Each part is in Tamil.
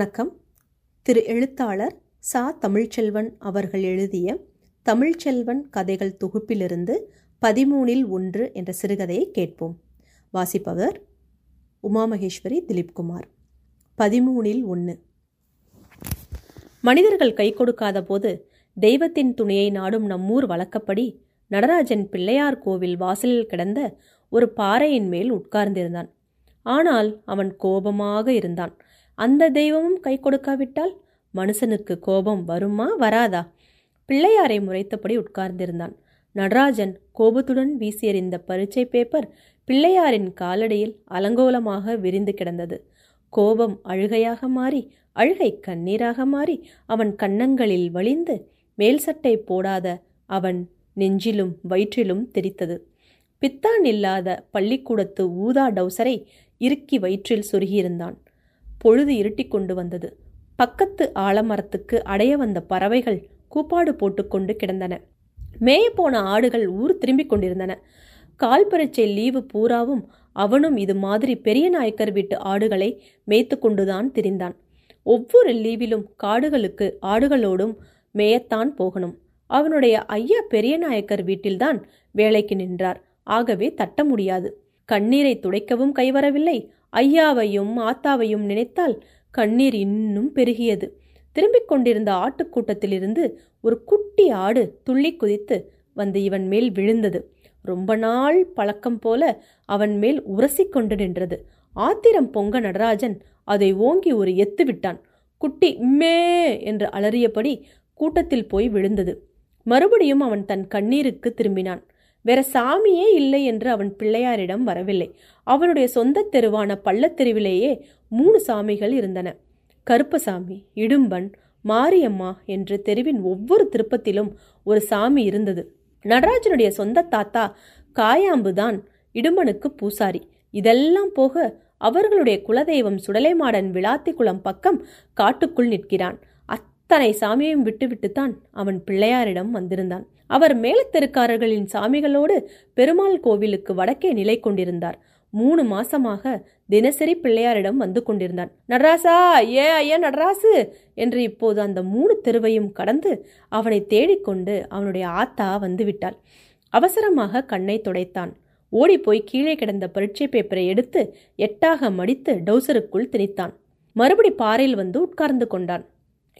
வணக்கம். திரு எழுத்தாளர் சா. தமிழ்ச்செல்வன் அவர்கள் எழுதிய தமிழ்ச்செல்வன் கதைகள் தொகுப்பிலிருந்து பதிமூனில் ஒன்று என்ற சிறுகதையை கேட்போம். வாசிப்பவர் உமாமகேஸ்வரி திலீப்குமார். பதிமூனில் ஒன்று. மனிதர்கள் கை கொடுக்காத போது தெய்வத்தின் துணையை நாடும் நம்மூர் வழக்கப்படி நடராஜன் பிள்ளையார் கோவில் வாசலில் கிடந்த ஒரு பாறையின் மேல் உட்கார்ந்திருந்தான். ஆனால் அவன் கோபமாக இருந்தான். அந்த தெய்வமும் கை கொடுக்காவிட்டால் மனுஷனுக்கு கோபம் வருமா வராதா? பிள்ளையாரை முறைத்தபடி உட்கார்ந்திருந்தான். நடராஜன் கோபத்துடன் வீசியறிந்த பரீட்சை பேப்பர் பிள்ளையாரின் காலடியில் அலங்கோலமாக விரிந்து கிடந்தது. கோபம் அழுகையாக மாறி அழுகை கண்ணீராக மாறி அவன் கன்னங்களில் வழிந்து மேல் சட்டை போடாத அவன் நெஞ்சிலும் வயிற்றிலும் தெரித்தது. பித்தான் இல்லாத பள்ளிக்கூடத்து ஊதா டவுசரை இறுக்கி வயிற்றில் சொருகியிருந்தான். பொழுது இருட்டிக் கொண்டு வந்தது. பக்கத்து ஆலமரத்துக்கு அடைய வந்த பறவைகள் கூப்பாடு போட்டுக்கொண்டு கிடந்தன. மேயப்போன ஆடுகள் ஊர் திரும்பிக் கொண்டிருந்தன. கால் பரீட்சை லீவு பூராவும் அவனும் இது மாதிரி பெரிய நாயக்கர் வீட்டு ஆடுகளை மேய்த்து கொண்டுதான் திரிந்தான். ஒவ்வொரு லீவிலும் காடுகளுக்கு ஆடுகளோடும் மேயத்தான் போகணும். அவனுடைய ஐயா பெரிய நாயக்கர் வீட்டில்தான் வேலைக்கு நின்றார். ஆகவே தட்ட முடியாது. கண்ணீரை துடைக்கவும் கைவரவில்லை. ஐயாவையும் ஆத்தாவையும் நினைத்தால் கண்ணீர் இன்னும் பெருகியது. திரும்பிக் கொண்டிருந்த ஆட்டுக்கூட்டத்திலிருந்து ஒரு குட்டி ஆடு துள்ளி குதித்து வந்து இவன் மேல் விழுந்தது. ரொம்ப நாள் பழக்கம் போல அவன் மேல் உரசி கொண்டு நின்றது. ஆத்திரம் பொங்க நடராஜன் அதை ஓங்கி ஒரு எத்து விட்டான். குட்டி மே என்று அலறியபடி கூட்டத்தில் போய் விழுந்தது. மறுபடியும் அவன் தன் கண்ணீருக்கு திரும்பினான். வேற சாமியே இல்லை என்று அவன் பிள்ளையாரிடம் வரவில்லை. அவனுடைய சொந்த தெருவான பள்ளத்தெருவிலேயே மூணு சாமிகள் இருந்தன. கருப்பசாமி இடும்பன் மாரியம்மா என்று தெருவின் ஒவ்வொரு திருப்பத்திலும் ஒரு சாமி இருந்தது. நடராஜனுடைய சொந்த தாத்தா காயாம்புதான் இடும்பனுக்கு பூசாரி. இதெல்லாம் போக அவர்களுடைய குலதெய்வம் சுடலைமாடன் விளாத்திக்குளம் பக்கம் காட்டுக்குள் நிற்கிறான். தன்னை சாமியையும் விட்டுவிட்டுத்தான் அவன் பிள்ளையாரிடம் வந்திருந்தான். அவர் மேலத்தெருக்காரர்களின் சாமிகளோடு பெருமாள் கோவிலுக்கு வடக்கே நிலை கொண்டிருந்தார். மூணு மாசமாக தினசரி பிள்ளையாரிடம் வந்து கொண்டிருந்தான். நடராசா ஏ ஐயா நடராசு! என்று இப்போது அந்த மூணு தெருவையும் கடந்து அவனை தேடிக்கொண்டு அவனுடைய ஆத்தா வந்துவிட்டாள். அவசரமாக கண்ணை துடைத்தான். ஓடிப்போய் கீழே கிடந்த பரீட்சை பேப்பரை எடுத்து எட்டாக மடித்து டவுசருக்குள் திணித்தான். மறுபடி பாறையில் வந்து உட்கார்ந்து கொண்டான்.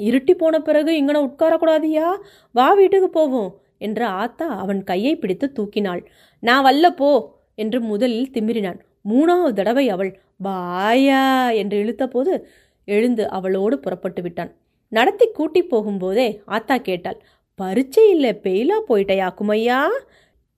இருட்டி போன பிறகு இங்கன உட்காரக்கூடாதியா? வா வீட்டுக்கு போவோம் என்று ஆத்தா அவன் கையை பிடித்து தூக்கினாள். நான் வல்ல போ என்று முதலில் திமிரினான் மூணாவது தடவை அவள் பாயா என்று இழுத்தபோது எழுந்து அவளோடு புறப்பட்டு விட்டான். நடத்தி கூட்டி போகும்போதே ஆத்தா கேட்டாள் பரீட்சை இல்லை பெயிலா போயிட்டையா குமையா?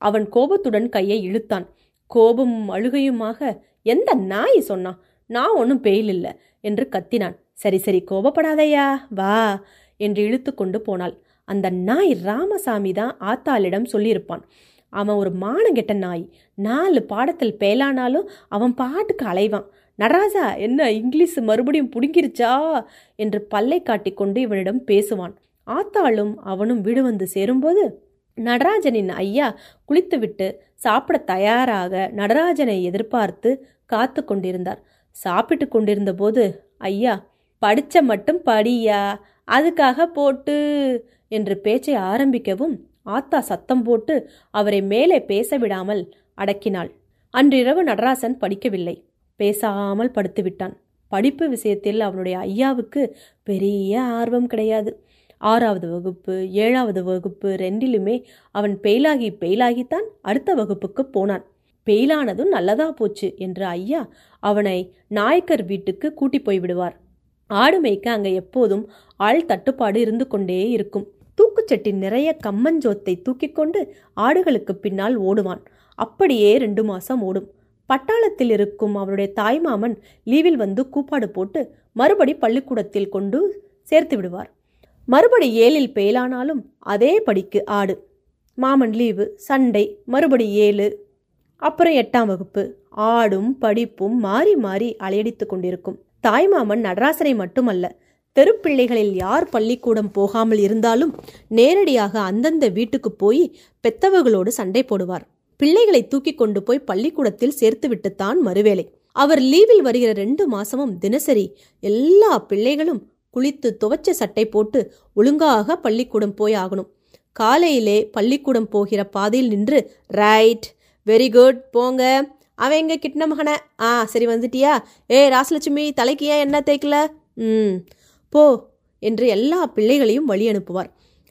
அவன் கோபத்துடன் கையை இழுத்தான். கோபமும் அழுகையுமாக எந்த நாய்? சொன்னான் நான் ஒன்றும் பெயில் இல்லை என்று கத்தினான். சரி சரி கோபப்படாதையா வா என்று இழுத்து கொண்டு போனாள். அந்த நாய் ராமசாமி தான் ஆத்தாளிடம் சொல்லியிருப்பான். அவன் ஒரு மானங்கெட்ட நாய். நாலு பாடத்தில் பேலானாலும் அவன் பாட்டுக்கு அலைவான். நடராஜா என்ன இங்கிலீஷ் மறுபடியும் பிடுங்கிருச்சா என்று பல்லை காட்டிக்கொண்டு இவனிடம் பேசுவான். ஆத்தாளும் அவனும் வீடு வந்து சேரும்போது நடராஜனின் ஐயா குளித்துவிட்டு சாப்பிட தயாராக நடராஜனை எதிர்பார்த்து காத்து கொண்டிருந்தார். சாப்பிட்டு கொண்டிருந்த போது ஐயா படிச்ச மட்டும் படியா? அதுக்காக போட்டு? என்று பேச்சை ஆரம்பிக்கவும் ஆத்தா சத்தம் போட்டு அவரை மேலே பேச விடாமல் அடக்கினாள். அன்றிரவு நடராசன் படிக்கவில்லை. பேசாமல் படுத்துவிட்டான். படிப்பு விஷயத்தில் அவனுடைய ஐயாவுக்கு பெரிய ஆர்வம் கிடையாது. ஆறாவது வகுப்பு ஏழாவது வகுப்பு ரெண்டிலுமே அவன் பெயிலாகி பெயிலாகித்தான் அடுத்த வகுப்புக்கு போனான். பெயிலானதும் நல்லதா போச்சு என்று ஐயா அவனை நாயக்கர் வீட்டுக்கு கூட்டி போய் விடுவார் ஆடு மேய்க்க அங்கே எப்போதும் ஆள் தட்டுப்பாடு இருந்து கொண்டே இருக்கும். தூக்குச்சட்டி நிறைய கம்மஞ்சோத்தை தூக்கி கொண்டு ஆடுகளுக்கு பின்னால் ஓடுவான். அப்படியே ரெண்டு மாசம் ஓடும். பட்டாளத்தில் இருக்கும் அவனுடைய தாய்மாமன் லீவில் வந்து கூப்பாடு போட்டு மறுபடி பள்ளிக்கூடத்தில் கொண்டு சேர்த்து விடுவார். மறுபடி ஏழில் பெயிலானாலும் அதே படிக்கு ஆடு. மாமன் லீவு சண்டை மறுபடி ஏழு. அப்புறம் எட்டாம் வகுப்பு. ஆடும் படிப்பும் மாறி மாறி அலையடித்து கொண்டிருக்கும். தாய்மாமன் நடராசனை மட்டுமல்ல தெருப்பிள்ளைகளில் யார் பள்ளிக்கூடம் போகாமல் இருந்தாலும் நேரடியாக அந்தந்த வீட்டுக்கு போய் பெத்தவர்களோடு சண்டை போடுவார். பிள்ளைகளை தூக்கி கொண்டு போய் பள்ளிக்கூடத்தில் சேர்த்துவிட்டுத்தான் மறுவேளை. அவர் லீவில் வருகிற ரெண்டு மாசமும் தினசரி எல்லா பிள்ளைகளும் குளித்து துவச்ச சட்டை போட்டு ஒழுங்காக பள்ளிக்கூடம் போய் ஆகணும். காலையிலே பள்ளிக்கூடம் போகிற பாதையில் நின்று ரைட் வெரி குட் போங்க. அவன் எங்கே கிட்ன மகனை? ஆ சரி வந்துட்டியா? ஏ ராசலட்சுமி தலைக்கு ஏன் என்ன தேய்க்கல? ம். போ என்று எல்லா பிள்ளைகளையும் வழி அனுப்புவார்.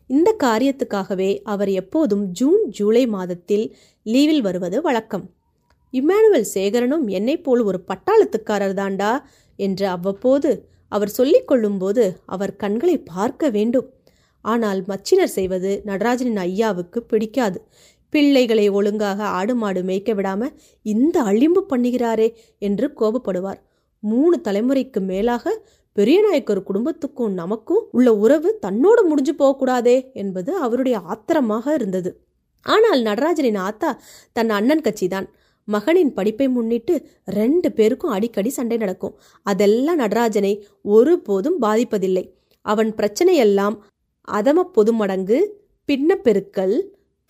இந்த காரியத்துக்காகவே அவர் எப்போதும் ஜூன் ஜூலை மாதத்தில் லீவில் வருவது வழக்கம். இம்மானுவல் சேகரனும் என்னை போல் ஒரு பட்டாளத்துக்காரர் தாண்டா என்று அவ்வப்போது அவர் சொல்லிக் கொள்ளும்போது அவர் கண்களை பார்க்க வேண்டும். ஆனால் மச்சினர் செய்வது நடராஜனின் ஐயாவுக்கு பிடிக்காது. பிள்ளைகளை ஒழுங்காக ஆடு மாடு மேய்க்க விடாம இந்த அழிம்பு பண்ணுகிறாரே என்று கோபப்படுவார். மூணு தலைமுறைக்கு மேலாக பெரிய நாயக்கர் குடும்பத்துக்கும் நமக்கும் உள்ள உறவு தன்னோடு முடிஞ்சு போகக்கூடாதே என்பது அவருடைய ஆத்திரமாக இருந்தது. ஆனால் நடராஜனின் ஆத்தா தன் அண்ணன் கட்சிதான். மகனின் படிப்பை முன்னிட்டு ரெண்டு பேருக்கும் அடிக்கடி சண்டை நடக்கும். அதெல்லாம் நடராஜனை ஒருபோதும் பாதிப்பதில்லை. அவன் பிரச்சனையெல்லாம் அதம பொதுமடங்கு பின்னப்பெருக்கல்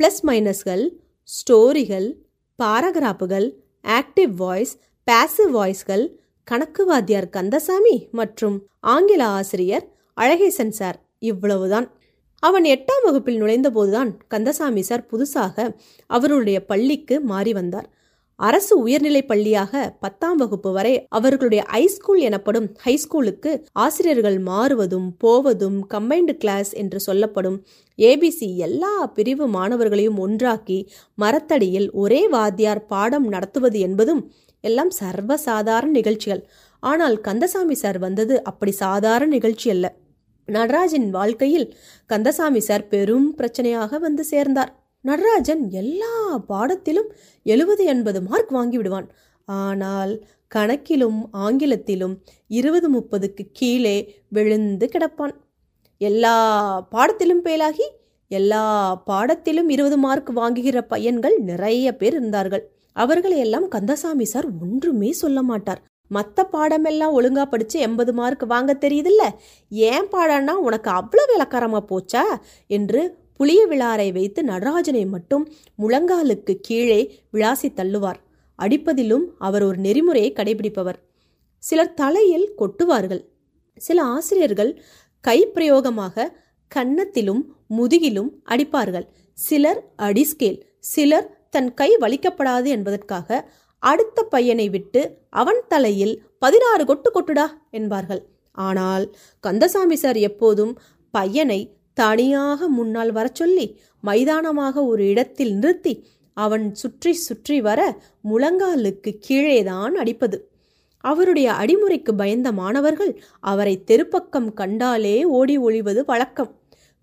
ப்ளஸ் மைனஸ்கள் ஸ்டோரிகள் பாராகிராஃபுகள் ஆக்டிவ் வாய்ஸ் பேசிவ் வாய்ஸ்கள் கணக்கு வாத்தியார் கந்தசாமி மற்றும் ஆங்கில ஆசிரியர் அழகேசன் சார். இவ்வளவுதான். அவன் எட்டாம் வகுப்பில் நுழைந்தபோதுதான் கந்தசாமி சார் புதுசாக அவருடைய பள்ளிக்கு மாறி வந்தார். அரசு உயர்நிலைப் பள்ளியாக பத்தாம் வகுப்பு வரை அவர்களுடைய ஹைஸ்கூல் எனப்படும் ஹைஸ்கூலுக்கு ஆசிரியர்கள் மாறுவதும் போவதும் கம்பைன்டு கிளாஸ் என்று சொல்லப்படும் ஏபிசி எல்லா பிரிவு மாணவர்களையும் ஒன்றாக்கி மரத்தடியில் ஒரே வாத்தியார் பாடம் நடத்துவது என்பதும் எல்லாம் சர்வசாதாரண நிகழ்ச்சிகள். ஆனால் கந்தசாமி சார் வந்தது அப்படி சாதாரண நிகழ்ச்சி அல்ல. நடராஜின் வாழ்க்கையில் கந்தசாமி சார் பெரும் பிரச்சனையாக வந்து சேர்ந்தார். நடராஜன் எல்லா பாடத்திலும் எழுபது எண்பது மார்க் வாங்கிவிடுவான். ஆனால் கணக்கிலும் ஆங்கிலத்திலும் இருபது முப்பதுக்கு கீழே விழுந்து கிடப்பான். எல்லா பாடத்திலும் பேலாகி எல்லா பாடத்திலும் இருபது மார்க் வாங்குகிற பையன்கள் நிறைய பேர் இருந்தார்கள். அவர்களை எல்லாம் கந்தசாமி சார் ஒன்றுமே சொல்ல மாட்டார். மற்ற பாடமெல்லாம் ஒழுங்கா படித்து எண்பது மார்க் வாங்க தெரியுதில்ல? ஏன் பாடம்னா உனக்கு அவ்வளோ விளக்காரமாக போச்சா? என்று புளிய விழாரை வைத்து நடராஜனை மட்டும் முழங்காலுக்கு கீழே விளாசி தள்ளுவார். அடிப்பதிலும் அவர் ஒரு நெறிமுறையை கடைபிடிப்பவர். சிலர் தலையில் கொட்டுவார்கள். சில ஆசிரியர்கள் கைப்பிரயோகமாக கன்னத்திலும் முதுகிலும் அடிப்பார்கள். சிலர் அடிஸ்கேல் சிலர் தன் கை வலிக்கப்படாது என்பதற்காக அடுத்த பையனை விட்டு அவன் தலையில் பதினாறு கொட்டு கொட்டுடா என்பார்கள். ஆனால் கந்தசாமி சார் எப்போதும் பையனை தனியாக முன்னால் வர சொல்லி மைதானமாக ஒரு இடத்தில் நிறுத்தி அவன் சுற்றி சுற்றி வர முழங்காலுக்கு கீழேதான் அடிப்பது. அவருடைய அடிமுறைக்கு பயந்த மாணவர்கள் அவரை தெருப்பக்கம் கண்டாலே ஓடி ஒழிவது வழக்கம்.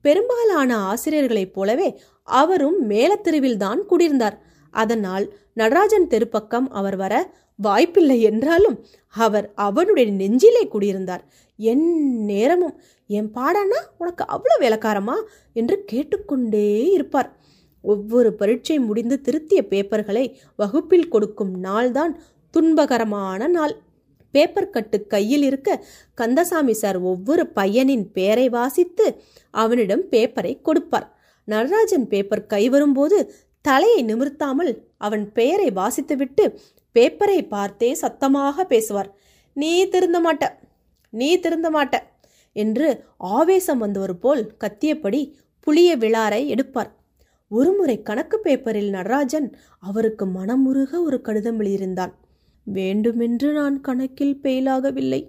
பெரும்பாலான ஆசிரியர்களைப் போலவே அவரும் மேலத்தெருவில்தான் குடிர்ந்தார் அதனால் நடராஜன் தெருப்பக்கம் அவர் வர வாய்ப்பில்லை என்றாலும் அவர் அவனுடைய நெஞ்சிலே குடியிருந்தார். என் நேரமும் என் பாடானா உனக்கு அவ்வளோ வேலைக்காரமா? என்று கேட்டுக்கொண்டே இருப்பார். ஒவ்வொரு பரீட்சை முடிந்து திருத்திய பேப்பர்களை வகுப்பில் கொடுக்கும் நாள்தான் துன்பகரமான நாள். பேப்பர் கட்டு கையில் இருக்க கந்தசாமி சார் ஒவ்வொரு பையனின் பெயரை வாசித்து அவனிடம் பேப்பரை கொடுப்பார். நடராஜன் பேப்பர் கை வரும்போது தலையை நிமிர்த்தாமல் அவன் பெயரை வாசித்துவிட்டு பேப்பரை பார்த்தே சத்தமாக பேசுவார். நீ திருந்த மாட்ட நீ திருந்த மாட்ட என்று ஆவேசம் வந்தவர் போல் கத்தியபடி புளிய விழாரை எடுப்பார். ஒருமுறை கணக்கு பேப்பரில் நடராஜன் அவருக்கு மனமுருக ஒரு கடிதம் எழுதியிருந்தான். வேண்டுமென்று நான் கணக்கில் பெயிலாகவில்லை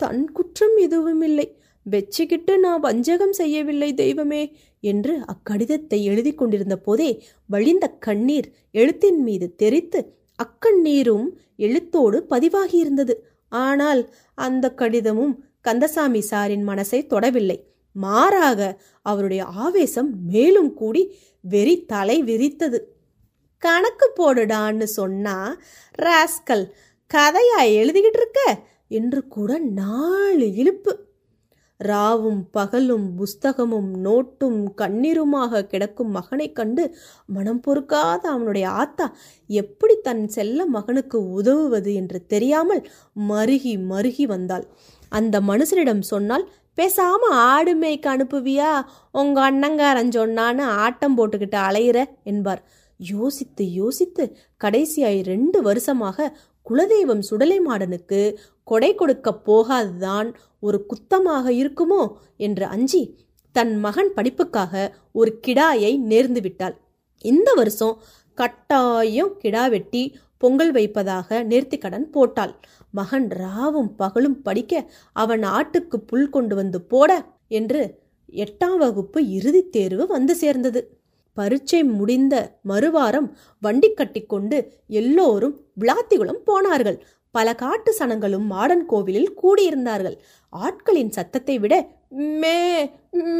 தன் குற்றம் எதுவும் இல்லை. வெச்சிக்கிட்டு நான் வஞ்சகம் செய்யவில்லை தெய்வமே என்று அக்கடிதத்தை எழுதி கொண்டிருந்த போதே வழிந்த கண்ணீர் எழுத்தின் மீது தெரித்து அக்கண்ணீரும் எழுத்தோடு பதிவாகியிருந்தது. ஆனால் அந்த கடிதமும் கந்தசாமி சாரின் மனசை தொடவில்லை. மாறாக அவருடைய ஆவேசம் மேலும் கூடி வெறி தலை விரித்தது. கணக்கு போடுடான்னு சொன்னா ராஸ்கல் கதையா எழுதிக்கிட்டு இருக்க? என்று கூட நாலு இழுப்பு. ராவும் பகலும் புஸ்தகமும் நோட்டும் கண்ணீருமாக கிடக்கும் மகனைக் கண்டு மனம் பொறுக்காத அவனுடைய ஆத்தா எப்படி தன் செல்ல மகனுக்கு உதவுவது என்று தெரியாமல் மருகி மருகி வந்தாள். அந்த மனுஷனிடம் சொன்னால் பேசாம ஆடு மேய்க்க அனுப்புவியா? உங்க அண்ணங்காரன் சொன்னான்னு ஆட்டம் போட்டுக்கிட்டு அலையிற என்பார். யோசித்து யோசித்து கடைசியாய் ரெண்டு வருஷமாக குலதெய்வம் சுடலை மாடனுக்கு கொடை கொடுக்க போகாதுதான் ஒரு குத்தமாக இருக்குமோ என்று அஞ்சி தன் மகன் படிப்புக்காக ஒரு கிடாயை நேர்ந்து விட்டாள். இந்த வருஷம் கட்டாயம் கிடா வெட்டி பொங்கல் வைப்பதாக நேர்த்திக்கடன் போட்டாள். மகன் ராவும் பகலும் படிக்க அவன் ஆட்டுக்கு புல் கொண்டு வந்து போட என்று எட்டாம் வகுப்பு இறுதித் தேர்வு வந்து சேர்ந்தது. பரீட்சை முடிந்த மறுவாரம் வண்டி கட்டிக்கொண்டு எல்லோரும் விளாத்திகுளம் போனார்கள். பல காட்டு சனங்களும் மாடன் கோவிலில் கூடியிருந்தார்கள். ஆட்களின் சத்தத்தை விட மே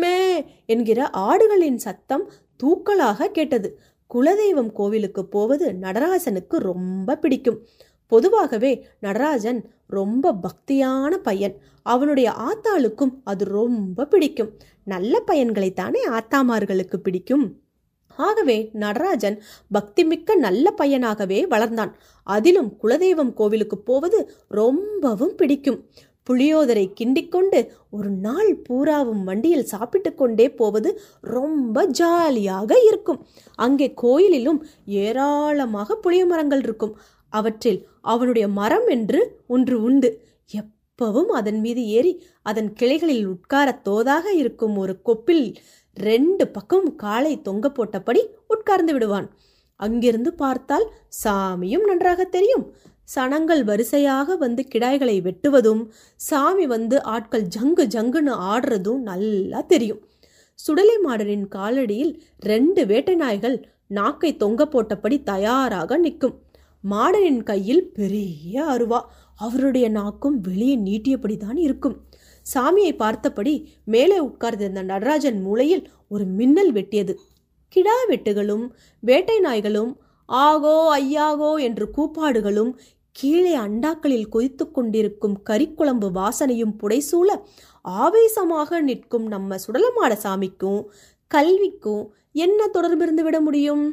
மே என்கிற ஆடுகளின் சத்தம் தூக்கலாக கேட்டது. குலதெய்வம் கோவிலுக்கு போவது நடராஜனுக்கு ரொம்ப பிடிக்கும். பொதுவாகவே நடராஜன் ரொம்ப பக்தியான பையன். அவனுடைய ஆத்தாளுக்கும் அது ரொம்ப பிடிக்கும். நல்ல பையன்களைத்தானே ஆத்தாமார்களுக்கு பிடிக்கும். ஆகவே நடராஜன் பக்திமிக்க நல்ல பையனாகவே வளர்ந்தான். அதிலும் குலதெய்வம் கோவிலுக்கு போவது ரொம்பவும் பிடிக்கும். புளியோதரை கிண்டிக்கொண்டு ஒரு நாள் பூராவும் வண்டியில் சாப்பிட்டு கொண்டே போவது ரொம்ப ஜாலியாக இருக்கும். அங்கே கோயிலிலும் ஏராளமாக புளிய மரங்கள் இருக்கும். அவற்றில் அவனுடைய மரம் என்று ஒன்று உண்டு. எப்பவும் அதன் மீது ஏறி அதன் கிளைகளில் உட்கார தோதாக இருக்கும் ஒரு கொப்பில் ரெண்டு பக்கம் காலை தொங்க போட்டபடி உட்கார்ந்து விடுவான். அங்கிருந்து பார்த்தால் சாமியும் நன்றாக தெரியும். சனங்கள் வரிசையாக வந்து கிடாய்களை வெட்டுவதும் சாமி வந்து ஆட்கள் ஜங்கு ஜங்குன்னு ஆடுறதும் நல்லா தெரியும். சுடலை மாடனின் காலடியில் ரெண்டு வேட்டை நாய்கள் நாக்கை தொங்க போட்டபடி தயாராக நிற்கும். மாடனின் கையில் பெரிய அருவா அவருடைய நாக்கும் வெளியே நீட்டியபடி தான் இருக்கும். சாமியை பார்த்தபடி மேலே உட்கார்ந்திருந்த நடராஜன் மூளையில் ஒரு மின்னல் வெட்டியது. கிடா வெட்டுகளும் வேட்டை நாய்களும் ஆகோ ஐயாகோ என்று கூப்பாடுகளும் கீழே அண்டாக்களில் கொதித்து கொண்டிருக்கும் கறிக்குழம்பு வாசனையும் புடைசூழ ஆவேசமாக நிற்கும் நம்ம சுடலமாட சாமிக்கும் கல்விக்கும் என்ன தொடர்பு இருந்து விட முடியும்?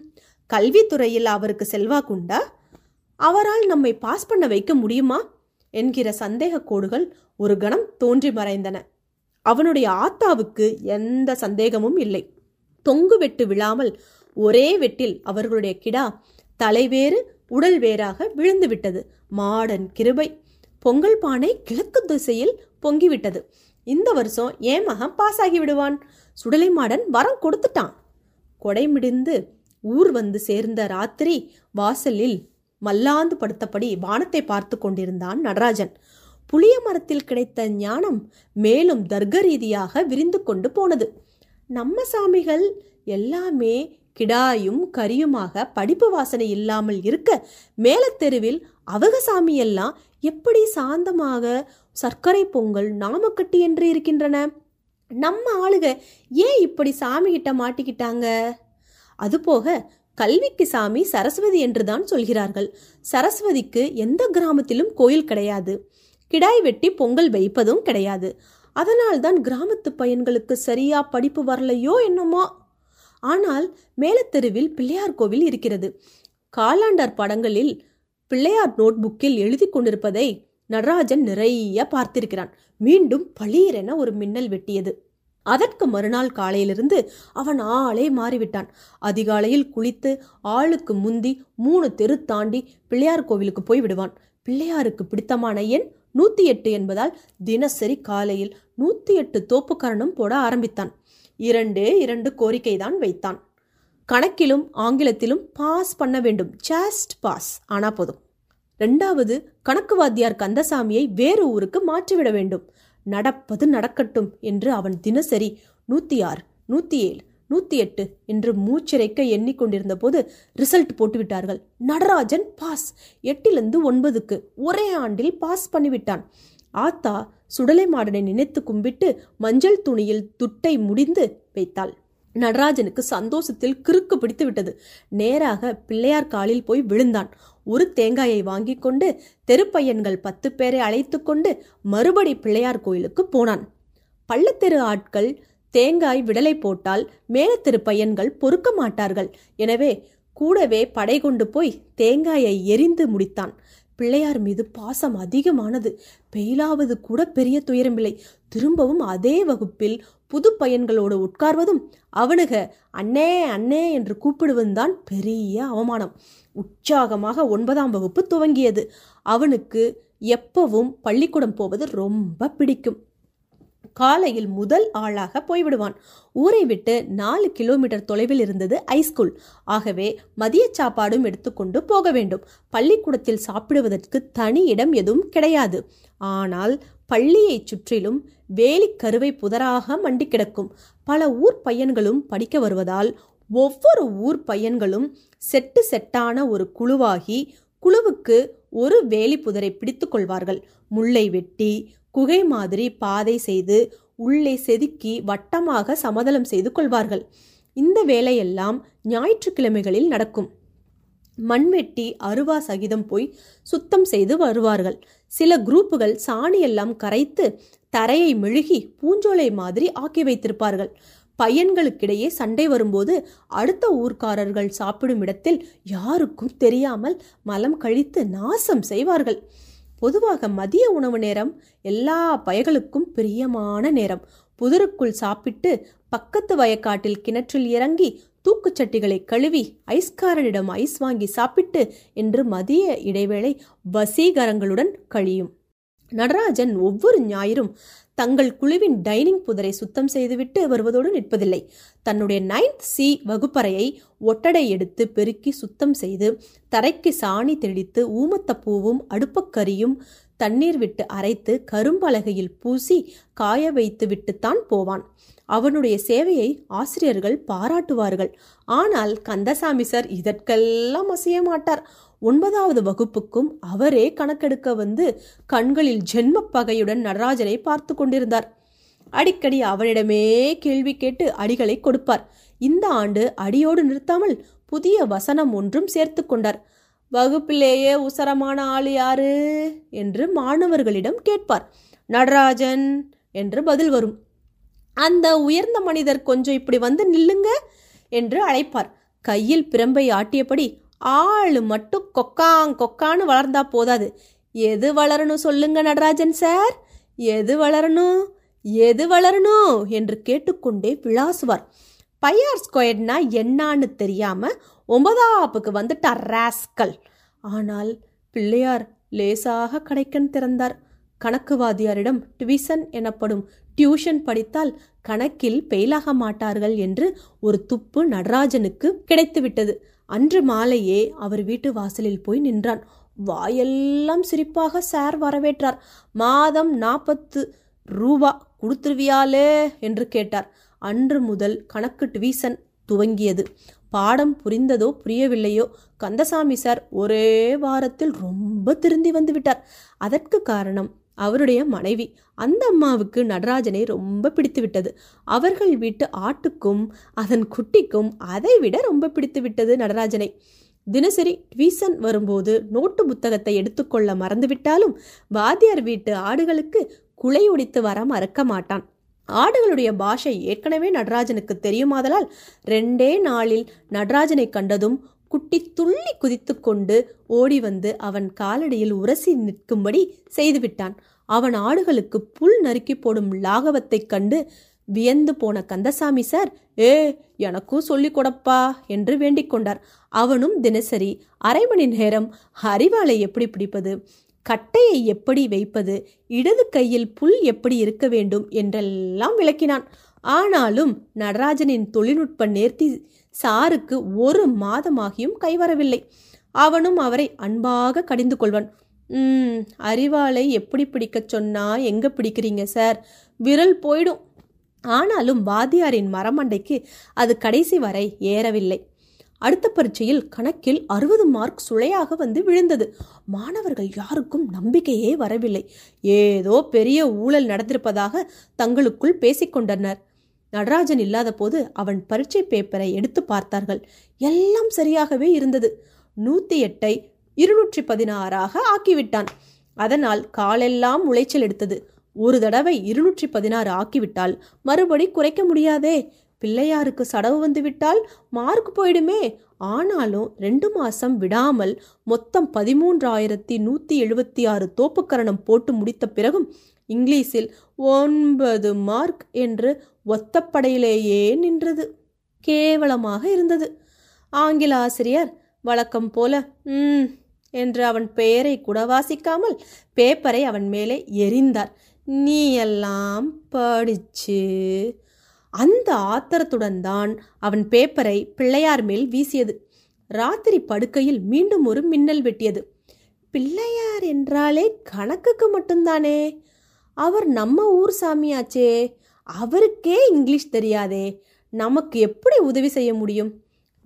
கல்வித்துறையில் அவருக்கு செல்வாக்குண்டா அவரால் நம்மை பாஸ் பண்ண வைக்க முடியுமா? என்கிற சந்தேக கோடுகள் ஒரு கணம் தோன்றி மறைந்தன. அவனுடைய ஆத்தாவுக்கு எந்த சந்தேகமும் இல்லை. தொங்கு வெட்டு விழாமல் ஒரே வெட்டில் அவர்களுடைய கிடா தலைவேறு உடல் வேறாக விழுந்து விட்டது மாடன் கிருபை. பொங்கல் பானை கிழக்கு திசையில் பொங்கிவிட்டது. இந்த வருஷம் ஏன் மகன் பாஸ் ஆகி விடுவான். சுடலை மாடன் வரம் கொடுத்துட்டான். கொடை மிடிந்து ஊர் வந்து சேர்ந்த ராத்திரி வாசலில் மல்லாந்து படுத்தபடி வானத்தை பார்த்து கொண்டிருந்தான் நடராஜன். புளிய மரத்தில் கிடைத்த ஞானம் மேலும் தர்க்க ரீதியாக விரிந்து கொண்டு போனது. நம்ம சாமிகள் எல்லாமே கிடாயும் கரியுமாக படிப்பு வாசனை இல்லாமல் இருக்க மேலத்தெருவில் அவகசாமியெல்லாம் எப்படி சாந்தமாக சர்க்கரை பொங்கல் நாமக்கட்டி என்று இருக்கின்றன? நம்ம ஆளுக ஏன் இப்படி சாமி கிட்ட மாட்டிக்கிட்டாங்க? அதுபோக கல்விக்கு சாமி சரஸ்வதி என்றுதான் சொல்கிறார்கள். சரஸ்வதிக்கு எந்த கிராமத்திலும் கோயில் கிடையாது. கிடாய் வெட்டி பொங்கல் வைப்பதும் கிடையாது. அதனால்தான் கிராமத்து பையன்களுக்கு சரியா படிப்பு வரலையோ என்னமோ? ஆனால் மேலத்தெருவில் பிள்ளையார் கோவில் இருக்கிறது. காலாண்டார் படங்களில் பிள்ளையார் நோட்புக்கில் எழுதி கொண்டிருப்பதை நடராஜன் நிறைய பார்த்திருக்கிறான். மீண்டும் பளீரென ஒரு மின்னல் வெட்டியது. அதற்கு மறுநாள் காலையிலிருந்து அவன் ஆளே மாறிவிட்டான். அதிகாலையில் குளித்து ஆளுக்கு முந்தி மூணு தெரு தாண்டி பிள்ளையார் கோவிலுக்கு போய் விடுவான். பிள்ளையாருக்கு பிடித்தமான எண் நூத்தி எட்டு என்பதால் தினசரி காலையில் நூத்தி எட்டு தோப்புக்கரணம் போட ஆரம்பித்தான். இரண்டே இரண்டு கோரிக்கைதான் வைத்தான். கணக்கிலும் ஆங்கிலத்திலும் பாஸ் பண்ண வேண்டும். ஜஸ்ட் பாஸ் ஆனா போதும். ரெண்டாவது கணக்கு வாத்தியார் கந்தசாமியை வேறு ஊருக்கு மாற்றிவிட வேண்டும். நடப்பது நடக்கட்டும் என்று அவன் தினசரி நூத்தி ஆறு நூத்தி ஏழு நூத்தி எட்டு என்று மூச்சிறைக்க எண்ணிக்கொண்டிருந்த போது ரிசல்ட் போட்டுவிட்டார்கள். நடராஜன் பாஸ். எட்டிலிருந்து ஒன்பதுக்கு ஒரே ஆண்டில் பாஸ் பண்ணிவிட்டான். ஆத்தா சுடலை மாடனை நினைத்து கும்பிட்டு மஞ்சள் துணியில் துட்டை முடிந்து வைத்தாள். நடராஜனுக்கு சந்தோஷத்தில் கிறுக்கு பிடித்து விட்டது. நேராக பிள்ளையார் காலில் போய் விழுந்தான். ஒரு தேங்காயை வாங்கி கொண்டு தெருப்பையன்கள் பத்து பேரை அழைத்து கொண்டு மறுபடி பிள்ளையார் கோயிலுக்கு போனான். பள்ளத்தெரு ஆட்கள் தேங்காய் விடலை போட்டால் மேலத்தெரு பையன்கள் பொறுக்க மாட்டார்கள். எனவே கூடவே படை கொண்டு போய் தேங்காயை எரிந்து முடித்தான். பிள்ளையார் மீது பாசம் அதிகமானது. பெயிலாவது கூட பெரிய துயரமில்லை. திரும்பவும் அதே வகுப்பில் புது பையன்களோடு உட்கார்வதும் அவனுக அண்ணே அண்ணே என்று கூப்பிடுவதும் தான் பெரிய அவமானம். உற்சாகமாக ஒன்பதாம் வகுப்பு துவங்கியது. அவனுக்கு எப்பவும் பள்ளிக்கூடம் போவது ரொம்ப பிடிக்கும். காலையில் முதல் ஆளாக போய்விடுவான். ஊரை விட்டு நாலு கிலோமீட்டர் தொலைவில் இருந்தது ஐஸ்கூல் ஆகவே மதிய சாப்பாடும் எடுத்துக்கொண்டு போக வேண்டும். பள்ளிக்கூடத்தில் சாப்பிடுவதற்கு தனி இடம் எதுவும் கிடையாது. ஆனால் பள்ளியைச் சுற்றிலும் வேலி கருவை புதராக மண்டி கிடக்கும். பல ஊர் பையன்களும் படிக்க வருவதால் ஒவ்வொரு ஊர் பையன்களும் செட்டு செட்டான ஒரு குழுவாகி குழுவுக்கு ஒரு வேலி புதரை பிடித்துக் கொள்வார்கள். முல்லை வெட்டி குகை மாதிரி பாதை செய்து உள்ளே செதுக்கி வட்டமாக சமதளம் செய்து கொள்வார்கள். இந்த வேலையெல்லாம் ஞாயிற்றுக்கிழமைகளில் நடக்கும். மண்வெட்டி அருவா சகிதம் போய் சுத்தம் செய்து வருவார்கள். சில குரூப்புகள் சாணியெல்லாம் கரைத்து தரையை மெழுகி பூஞ்சோலை மாதிரி ஆக்கி வைத்திருப்பார்கள். பையன்களுக்கிடையே சண்டை வரும்போது அடுத்த ஊர்க்காரர்கள் சாப்பிடும் இடத்தில் யாருக்கும் தெரியாமல் மலம் கழித்து நாசம் செய்வார்கள். பொதுவாக மதிய உணவு நேரம் எல்லா பயகளுக்கும் பிரியமான நேரம். புதருக்குள் சாப்பிட்டு பக்கத்து வயக்காட்டில் கிணற்றில் இறங்கி தூக்குச்சட்டிகளை கழுவி ஐஸ்காரனிடம் ஐஸ் வாங்கி சாப்பிட்டு என்று மதிய இடைவேளை வசீகரங்களுடன் கழியும். நடராஜன் ஒவ்வொரு ஞாயிறும் தங்கள் குழுவின் டைனிங் புதரை சுத்தம் செய்துவிட்டு வருவதோடு நிற்பதில்லை. தன்னுடைய நைன்த் சி வகுப்பறையை ஒட்டடை எடுத்து பெருக்கி சுத்தம் செய்து தரைக்கு சாணி தெளித்து ஊமத்தப்பூவும் அடுப்பக்கரியும் தண்ணீர் விட்டு அரைத்து கரும்பலகையில் பூசி காய வைத்து விட்டுத்தான் போவான். அவனுடைய சேவையை ஆசிரியர்கள் பாராட்டுவார்கள். ஆனால் கந்தசாமி சார் இதற்கெல்லாம் அசைய மாட்டார். ஒன்பதாவது வகுப்புக்கும் அவரே கணக்கெடுக்க வந்து கண்களில் ஜென்ம பகையுடன் நடராஜனை பார்த்து கொண்டிருந்தார். அடிக்கடி அவனிடமே கேள்வி கேட்டு அடிகளை கொடுப்பார். இந்த ஆண்டு அடியோடு நிறுத்தாமல் புதிய வசனம் ஒன்றும் சேர்த்து கொண்டார். வகுப்பிலேயே உசரமான ஆள் யாரு? என்று மாணவர்களிடம் கேட்பார். நடராஜன் என்று பதில் வரும். அந்த உயர்ந்த மனிதர் கொஞ்சம் இப்படி வந்து நில்லுங்க என்று அழைப்பார். கையில் பிரம்பை ஆட்டியபடி ஆள் மட்டும் கொக்காங் கொக்கான்னு வளர்ந்தா போதாது. எது வளரணும் சொல்லுங்க நடராஜன் சார்? எது வளரணும் எது வளரணும் என்று கேட்டுக்கொண்டே விளாசுவார் பையார் ஸ்கொயர்னா என்னான்னு தெரியாம ஒன்பதாப்புக்கு வந்துட்டார் ராஸ்கல். ஆனால் பிள்ளையார் லேசாக கடைக்கன் திறந்தார். கணக்குவாதியாரிடம் டிவிசன் எனப்படும் டியூஷன் படித்தால் கணக்கில் பெயிலாக மாட்டார்கள் என்று ஒரு துப்பு நடராஜனுக்கு கிடைத்துவிட்டது. அன்று மாலையே அவர் வீட்டு வாசலில் போய் நின்றான். வாயெல்லாம் சிரிப்பாக சார் வரவேற்றார். மாதம் நாற்பத்து ரூபா கொடுத்துருவியாலே? என்று கேட்டார். அன்று முதல் கணக்கு டிவிசன் துவங்கியது. பாடம் புரிந்ததோ புரியவில்லையோ கந்தசாமி சார் ஒரே வாரத்தில் ரொம்ப திருந்தி வந்துவிட்டார். அதற்கு காரணம் அவருடைய மனைவி. அந்த அம்மாவுக்கு நடராஜனை ரொம்ப பிடித்து விட்டது அவர்கள் வீட்டு ஆட்டுக்கும் அதன் குட்டிக்கும் அதை விட ரொம்ப பிடித்து விட்டது நடராஜனை. தினசரி ட்வீசன் வரும்போது நோட்டு புத்தகத்தை எடுத்துக்கொள்ள மறந்துவிட்டாலும் வாத்தியார் வீட்டு ஆடுகளுக்கு குலை வர மறக்க மாட்டான். ஆடுகளுடைய பாஷை ஏற்கனவே நடராஜனுக்கு தெரியுமாதலால் ரெண்டே நாளில் நடராஜனை கண்டதும் குட்டி துள்ளி குதித்துக்கொண்டு ஓடி வந்து அவன் காலடியில் உரசி நிற்கும்படி செய்துவிட்டான் அவன் ஆடுகளுக்கு புல் நறுக்கி போடும் லாகவத்தைக் கண்டு வியந்து போன கந்தசாமி சார் ஏ எனக்கும் சொல்லிக் கொடப்பா என்று வேண்டிக் கொண்டார். அவனும் தினசரி அரை மணி நேரம் அறிவாளை எப்படி பிடிப்பது கட்டையை எப்படி வைப்பது இடது கையில் புல் எப்படி இருக்க வேண்டும் என்றெல்லாம் விளக்கினான். ஆனாலும் நடராஜனின் தொழில்நுட்ப நேர்த்தி சாருக்கு ஒரு மாதமாகியும் கைவரவில்லை. அவனும் அவரை அன்பாக கடிந்து கொள்வான் ம் அறிவாளை எப்படி பிடிக்கச் சொன்னா எங்க பிடிக்கிறீங்க சார்? விரல் போயிடும். ஆனாலும் வாத்தியாரின் மரமண்டைக்கு அது கடைசி வரை ஏறவில்லை. அடுத்த பரீட்சையில் கணக்கில் அறுபது மார்க் சுளையாக வந்து விழுந்தது. மாணவர்கள் யாருக்கும் நம்பிக்கையே வரவில்லை. ஏதோ பெரிய ஊழல் நடந்திருப்பதாக தங்களுக்குள் பேசிக்கொண்டனர். நடராஜன் இல்லாத போது அவன் பரீட்சை பேப்பரை எடுத்து பார்த்தார்கள். எல்லாம் சரியாகவே இருந்தது. நூத்தி எட்டை இருநூற்றி பதினாறாக ஆக்கிவிட்டான். அதனால் காலெல்லாம் உளைச்சல் எடுத்தது. ஒரு தடவை இருநூற்றி பதினாறு ஆக்கிவிட்டால் மறுபடி குறைக்க முடியாதே. பிள்ளையாருக்கு சடவு வந்து விட்டால் மார்க் போயிடுமே. ஆனாலும் ரெண்டு மாசம் விடாமல் மொத்தம் பதிமூன்றாயிரத்தி நூற்றி எழுபத்தி ஆறு தோப்புக்கரணம் போட்டு முடித்த பிறகும் இங்கிலீஷில் ஒன்பது மார்க் என்று ஒத்தப்படையிலேயே நின்றது. கேவலமாக இருந்தது. ஆங்கில ஆசிரியர் வழக்கம் போல ம் என்று அவன் பெயரை கூட வாசிக்காமல் பேப்பரை அவன் மேலே எரிந்தார் நீ எல்லாம் படிச்சு அந்த ஆத்திரத்துடன் தான் அவன் பேப்பரை பிள்ளையார் மேல் வீசியது. ராத்திரி படுக்கையில் மீண்டும் ஒரு மின்னல் வெட்டியது. பிள்ளையார் என்றாலே கணக்குக்கு மட்டும்தானே? அவர் நம்ம ஊர் சாமியாச்சே. அவருக்கே இங்கிலீஷ் தெரியாதே. நமக்கு எப்படி உதவி செய்ய முடியும்?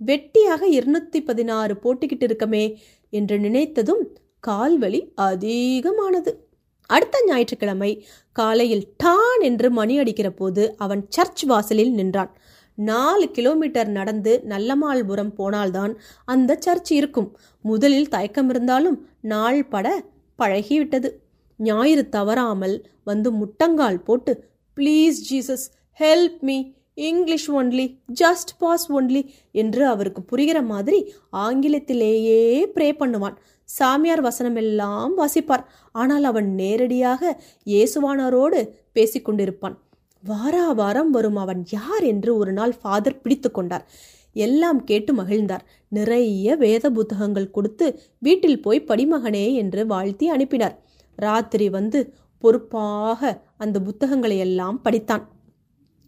வெட்டியாக இருநூத்தி பதினாறு போட்டிக்கிட்டு இருக்கமே என்று நினைத்ததும் கால்வலி அதிகமானது. அடுத்த ஞாயிற்றுக்கிழமை காலையில் டான் என்று மணி அடிக்கிற போது அவன் சர்ச் வாசலில் நின்றான். நாலு கிலோமீட்டர் நடந்து நல்லமால்புரம் போனால்தான் அந்த சர்ச் இருக்கும். முதலில் தயக்கம் இருந்தாலும் நாள் பட பழகிவிட்டது. ஞாயிறு தவறாமல் வந்து முட்டங்கால் போட்டு please Jesus help me English only just pass only என்று அவருக்கு புரிகிற மாதிரி ஆங்கிலத்திலேயே ப்ரே பண்ணுவான். சாமியார் வசனம் எல்லாம் வாசிப்பார். ஆனால் அவன் நேரடியாக இயேசுவானரோடு பேசிக்கொண்டிருப்பான் வாரா வாரம் வரும் அவன் யார் என்று ஒரு நாள் ஃபாதர் பிடித்து கொண்டார். எல்லாம் கேட்டு மகிழ்ந்தார். நிறைய வேத புத்தகங்கள் கொடுத்து வீட்டில் போய் படிமகனே என்று வாழ்த்தி அனுப்பினார். ராத்திரி வந்து பொறுப்பாக அந்த புத்தகங்களை எல்லாம் படித்தான்.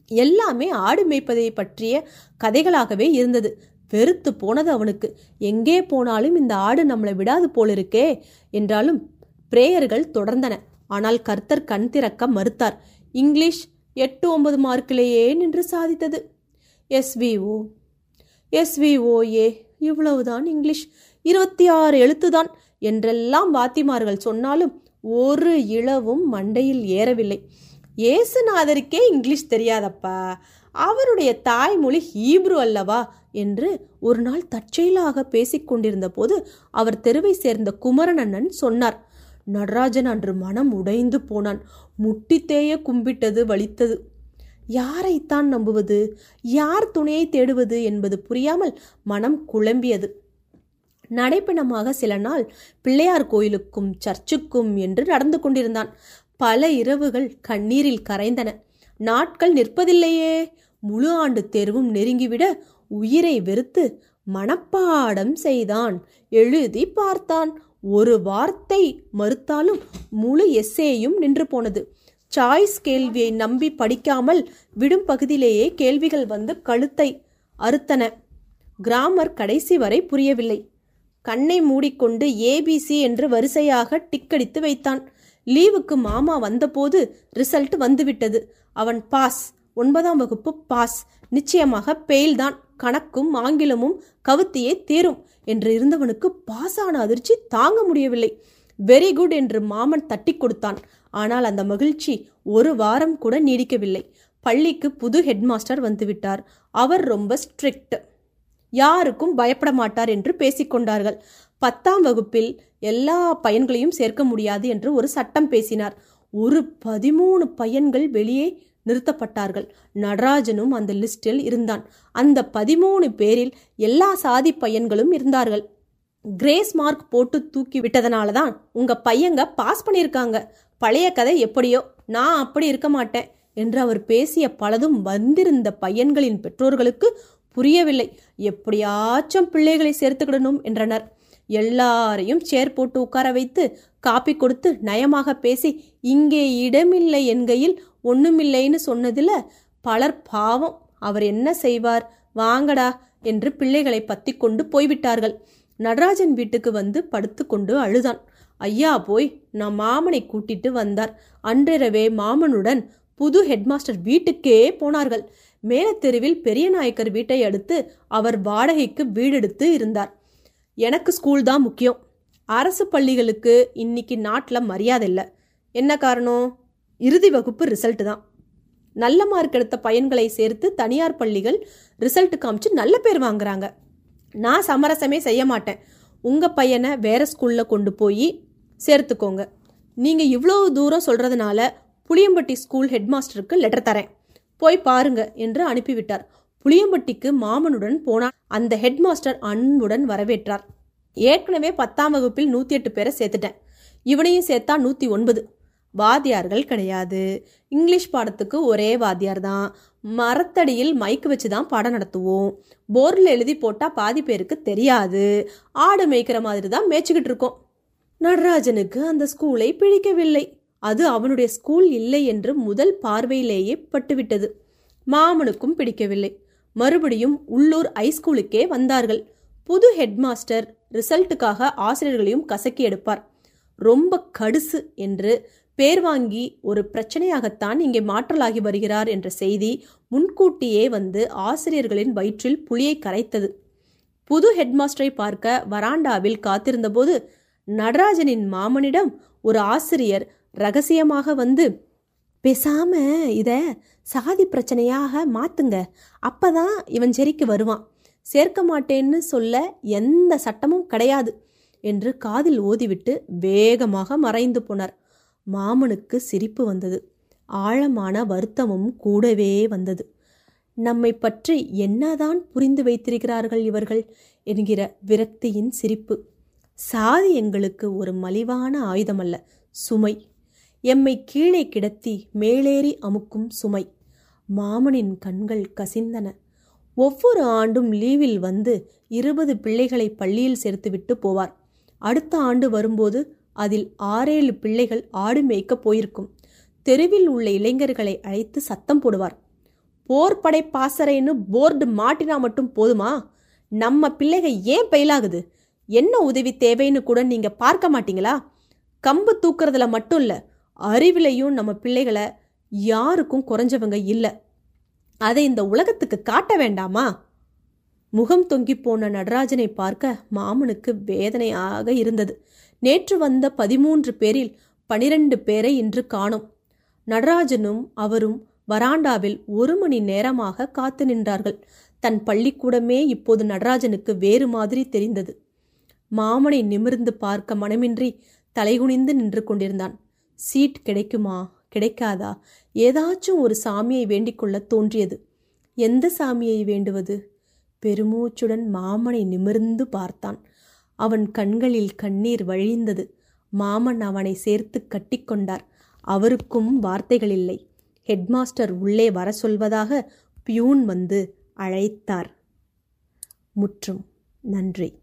எல்லாமே ஆடு மேய்ப்பதை பற்றிய கதைகளாகவே இருந்தது. வெறுத்து போனது அவனுக்கு. எங்கே போனாலும் இந்த ஆடு நம்மளை விடாது போலிருக்கே என்றாலும் பிரேயர்கள் தொடர்ந்தன. ஆனால் கர்த்தர் கண் திறக்க மறுத்தார். இங்கிலீஷ் எட்டு ஒன்பது மார்க்கிலேயே நின்று சாதித்தது. எஸ்விஓ. எஸ்விஓஏ. இவ்வளவுதான் இங்கிலீஷ். இருபத்தி ஆறு எழுத்துதான் என்றெல்லாம் வாத்திமார்கள் சொன்னாலும் ஒரு இளவும் மண்டையில் ஏறவில்லை. ஏசுநாதருக்கே இங்கிலீஷ் தெரியாதப்பா. அவருடைய தாய்மொழி ஹீப்ரு அல்லவா? என்று ஒரு நாள் தற்செயலாக பேசிக்கொண்டிருந்த போது அவர் தெருவை சேர்ந்த குமரன் அண்ணன் சொன்னார். நடராஜன் அன்று மனம் உடைந்து போனான். முட்டித்தேய கும்பிட்டது வலித்தது. யாரைத்தான் நம்புவது? யார் துணையை தேடுவது? என்பது புரியாமல் மனம் குழம்பியது. நடைப்பயணமாக சில நாள் பிள்ளையார் கோயிலுக்கும் சர்ச்சுக்கும் என்று நடந்து கொண்டிருந்தான். பல இரவுகள் கண்ணீரில் கரைந்தன. நாட்கள் நிற்பதில்லையே. முழு ஆண்டு தேர்வும் நெருங்கிவிட உயிரை வெறுத்து மனப்பாடம் செய்தான். எழுதி பார்த்தான். ஒரு வார்த்தை மறுத்தாலும் முழு எஸ்ஸேயும் நின்று போனது. சாய்ஸ் கேள்வியை நம்பி படிக்காமல் விடும் பகுதியிலேயே கேள்விகள் வந்து கழுத்தை அறுத்தன. கிராமர் கடைசி வரை புரியவில்லை. கண்ணை மூடிக்கொண்டு ஏபிசி என்று வரிசையாக டிக்கடித்து வைத்தான். லீவுக்கு மாமா வந்தபோது ரிசல்ட் வந்துவிட்டது. அவன் பாஸ். ஒன்பதாம் வகுப்பு பாஸ். நிச்சயமாக பெயில்தான். கணக்கும் ஆங்கிலமும் கவுத்தியே தேரும் என்று இருந்தவனுக்கு பாஸ் ஆன அதிர்ச்சி தாங்க முடியவில்லை. வெரி குட் என்று மாமன் தட்டி கொடுத்தான். ஆனால் அந்த மகிழ்ச்சி ஒரு வாரம் கூட நீடிக்கவில்லை. பள்ளிக்கு புது ஹெட்மாஸ்டர் வந்துவிட்டார். அவர் ரொம்ப ஸ்ட்ரிக்ட். யாருக்கும் பயப்பட மாட்டார் என்று பேசிக்கொண்டார்கள். பத்தாம் வகுப்பில் எல்லா பையன்களையும் சேர்க்க முடியாது என்று ஒரு சட்டம் பேசினார். ஒரு பதிமூணு பையன்கள் வெளியே நிறுத்தப்பட்டார்கள். நடராஜனும் அந்த லிஸ்டில் இருந்தான். அந்த பதிமூணு பேரில் எல்லா சாதி பையன்களும் இருந்தார்கள். கிரேஸ் மார்க் போட்டு தூக்கி விட்டதனால தான் உங்க பையங்க பாஸ் பண்ணியிருக்காங்க. பழைய கதை எப்படியோ நான் அப்படி இருக்க மாட்டேன் என்று அவர் பேசிய பலதும் வந்திருந்த பையன்களின் பெற்றோர்களுக்கு புரியவில்லை. எப்படியாச்சும் பிள்ளைகளை சேர்த்துக்கிடணும் என்றனர். எல்லாரையும் சேர் போட்டு உட்கார வைத்து காப்பி கொடுத்து நயமாக பேசி இங்கே இடமில்லை என்கையில் ஒண்ணுமில்லைன்னு சொன்னதுல பலர் பாவம். அவர் என்ன செய்வார்? வாங்கடா என்று பிள்ளைகளை பத்தி கொண்டு போய்விட்டார்கள். நடராஜன் வீட்டுக்கு வந்து படுத்துக்கொண்டு அழுதான். ஐயா போய் நான் மாமனை கூட்டிட்டு வந்தார். அன்றிரவே மாமனுடன் புது ஹெட்மாஸ்டர் வீட்டுக்கே போனார்கள். மேலத்தெருவில் பெரிய நாயக்கர் வீட்டை அடுத்து அவர் வாடகைக்கு வீடெடுத்து இருந்தார். எனக்கு ஸ்கூல் தான் முக்கியம். அரசு பள்ளிகளுக்கு இன்னைக்கு நாட்டில் மரியாதை இல்லை. என்ன காரணம்? இறுதி வகுப்பு ரிசல்ட் தான். நல்ல மார்க் எடுத்த பையன்களை சேர்த்து தனியார் பள்ளிகள் ரிசல்ட் காமிச்சு நல்ல பேர் வாங்குறாங்க. நான் சமரசமே செய்ய மாட்டேன். உங்கள் பையனை வேற ஸ்கூலில் கொண்டு போய் சேர்த்துக்கோங்க. நீங்கள் இவ்வளோ தூரம் சொல்கிறதுனால புளியம்பட்டி ஸ்கூல் ஹெட்மாஸ்டருக்கு லெட்டர் தரேன். போய் பாருங்க என்று அனுப்பிவிட்டார். புளியம்பட்டிக்கு மாமனுடன் போனான் அந்த ஹெட்மாஸ்டர் அன்புடன் வரவேற்றார். ஏற்கனவே பத்தாம் வகுப்பில் நூற்றி எட்டு பேரை சேர்த்துட்டேன். இவனையும் சேர்த்தா நூற்றி ஒன்பது வாத்தியார்கள் கிடையாது. இங்கிலீஷ் பாடத்துக்கு ஒரே வாத்தியார் தான். மரத்தடியில் மைக்கு வச்சு தான் பாடம் நடத்துவோம். போர்டில் எழுதி போட்டால் பாதி பேருக்கு தெரியாது. ஆடு மேய்க்கிற மாதிரி தான் மேய்ச்சிக்கிட்டு இருக்கோம். நடராஜனுக்கு அந்த ஸ்கூலை பிடிக்கவில்லை. அது அவனுடைய ஸ்கூல் இல்லை என்று முதல் பார்வையிலேயே பட்டுவிட்டது. மாமனுக்கும் பிடிக்கவில்லை. மறுபடியும் உள்ளூர் ஐஸ்கூலுக்கே வந்தார்கள். புது ஹெட்மாஸ்டர் ரிசல்ட்டுக்காக ஆசிரியர்களையும் கசக்கி எடுப்பார். ரொம்ப கடுசு என்று பேர் வாங்கி ஒரு பிரச்சனையாகத்தான் இங்கே மாற்றலாகி வருகிறார் என்ற செய்தி முன்கூட்டியே வந்து ஆசிரியர்களின் வயிற்றில் புளியை கரைத்தது. புது ஹெட்மாஸ்டரை பார்க்க வராண்டாவில் காத்திருந்தபோது நடராஜனின் மாமனிடம் ஒரு ஆசிரியர் ரகசியமாக வந்து பேசாம இத சாதி பிரச்சனையாக மாத்துங்க. அப்பதான் இவன் செரிக்கு வருவான். சேர்க்க மாட்டேன்னு சொல்ல எந்த சட்டமும் கிடையாது என்று காதில் ஓதிவிட்டு வேகமாக மறைந்து போனார். மாமனுக்கு சிரிப்பு வந்தது. ஆழமான வருத்தமும் கூடவே வந்தது. நம்மை பற்றி என்னதான் புரிந்து வைத்திருக்கிறார்கள் இவர்கள்? என்கிற விரக்தியின் சிரிப்பு. சாதி எங்களுக்கு ஒரு மலிவான ஆயுதமல்ல. சுமை. எம்மை கீழே கிடத்தி மேலேறி அமுக்கும் சுமை. மாமனின் கண்கள் கசிந்தன. ஒவ்வொரு ஆண்டும் லீவில் வந்து இருபது பிள்ளைகளை பள்ளியில் சேர்த்துவிட்டு போவார். அடுத்த ஆண்டு வரும்போது அதில் ஆறேழு பிள்ளைகள் ஆடு மேய்க்க போயிருக்கும். தெருவில் உள்ள இளைஞர்களை அழைத்து சத்தம் போடுவார். போர் படை பாசறைன்னு போர்டு மாட்டினா மட்டும் போதுமா? நம்ம பிள்ளைக ஏன் பெயிலாகுது? என்ன உதவி தேவைன்னு கூட நீங்க பார்க்க மாட்டீங்களா? கம்பு தூக்குறதுல மட்டும் இல்லை அறிவிலையும் நம்ம பிள்ளைகளை யாருக்கும் குறைஞ்சவங்க இல்லை. அதை இந்த உலகத்துக்கு காட்ட வேண்டாமா? முகம் தொங்கி போன நடராஜனை பார்க்க மாமனுக்கு வேதனையாக இருந்தது. நேற்று வந்த பதிமூன்று பேரில் பனிரெண்டு பேரை இன்று காணோம். நடராஜனும் அவரும் வராண்டாவில் ஒரு மணி நேரமாக காத்து நின்றார்கள். தன் பள்ளிக்கூடமே இப்போது நடராஜனுக்கு வேறு மாதிரி தெரிந்தது. மாமனை நிமிர்ந்து பார்க்க மனமின்றி தலைகுனிந்து நின்று கொண்டிருந்தான். சீட் கிடைக்குமா? கிடைக்காதா? ஏதாச்சும் ஒரு சாமியை வேண்டிக்கொள்ள தோன்றியது. எந்த சாமியை வேண்டுவது? பெருமூச்சுடன் மாமனை நிமிர்ந்து பார்த்தான். அவன் கண்களில் கண்ணீர் வழிந்தது. மாமன் அவனை சேர்த்து கட்டிக்கொண்டார் அவருக்கும் வார்த்தைகள் இல்லை ஹெட்மாஸ்டர் உள்ளே வர சொல்வதாக பியூன் வந்து அழைத்தார். முற்றும் நன்றி.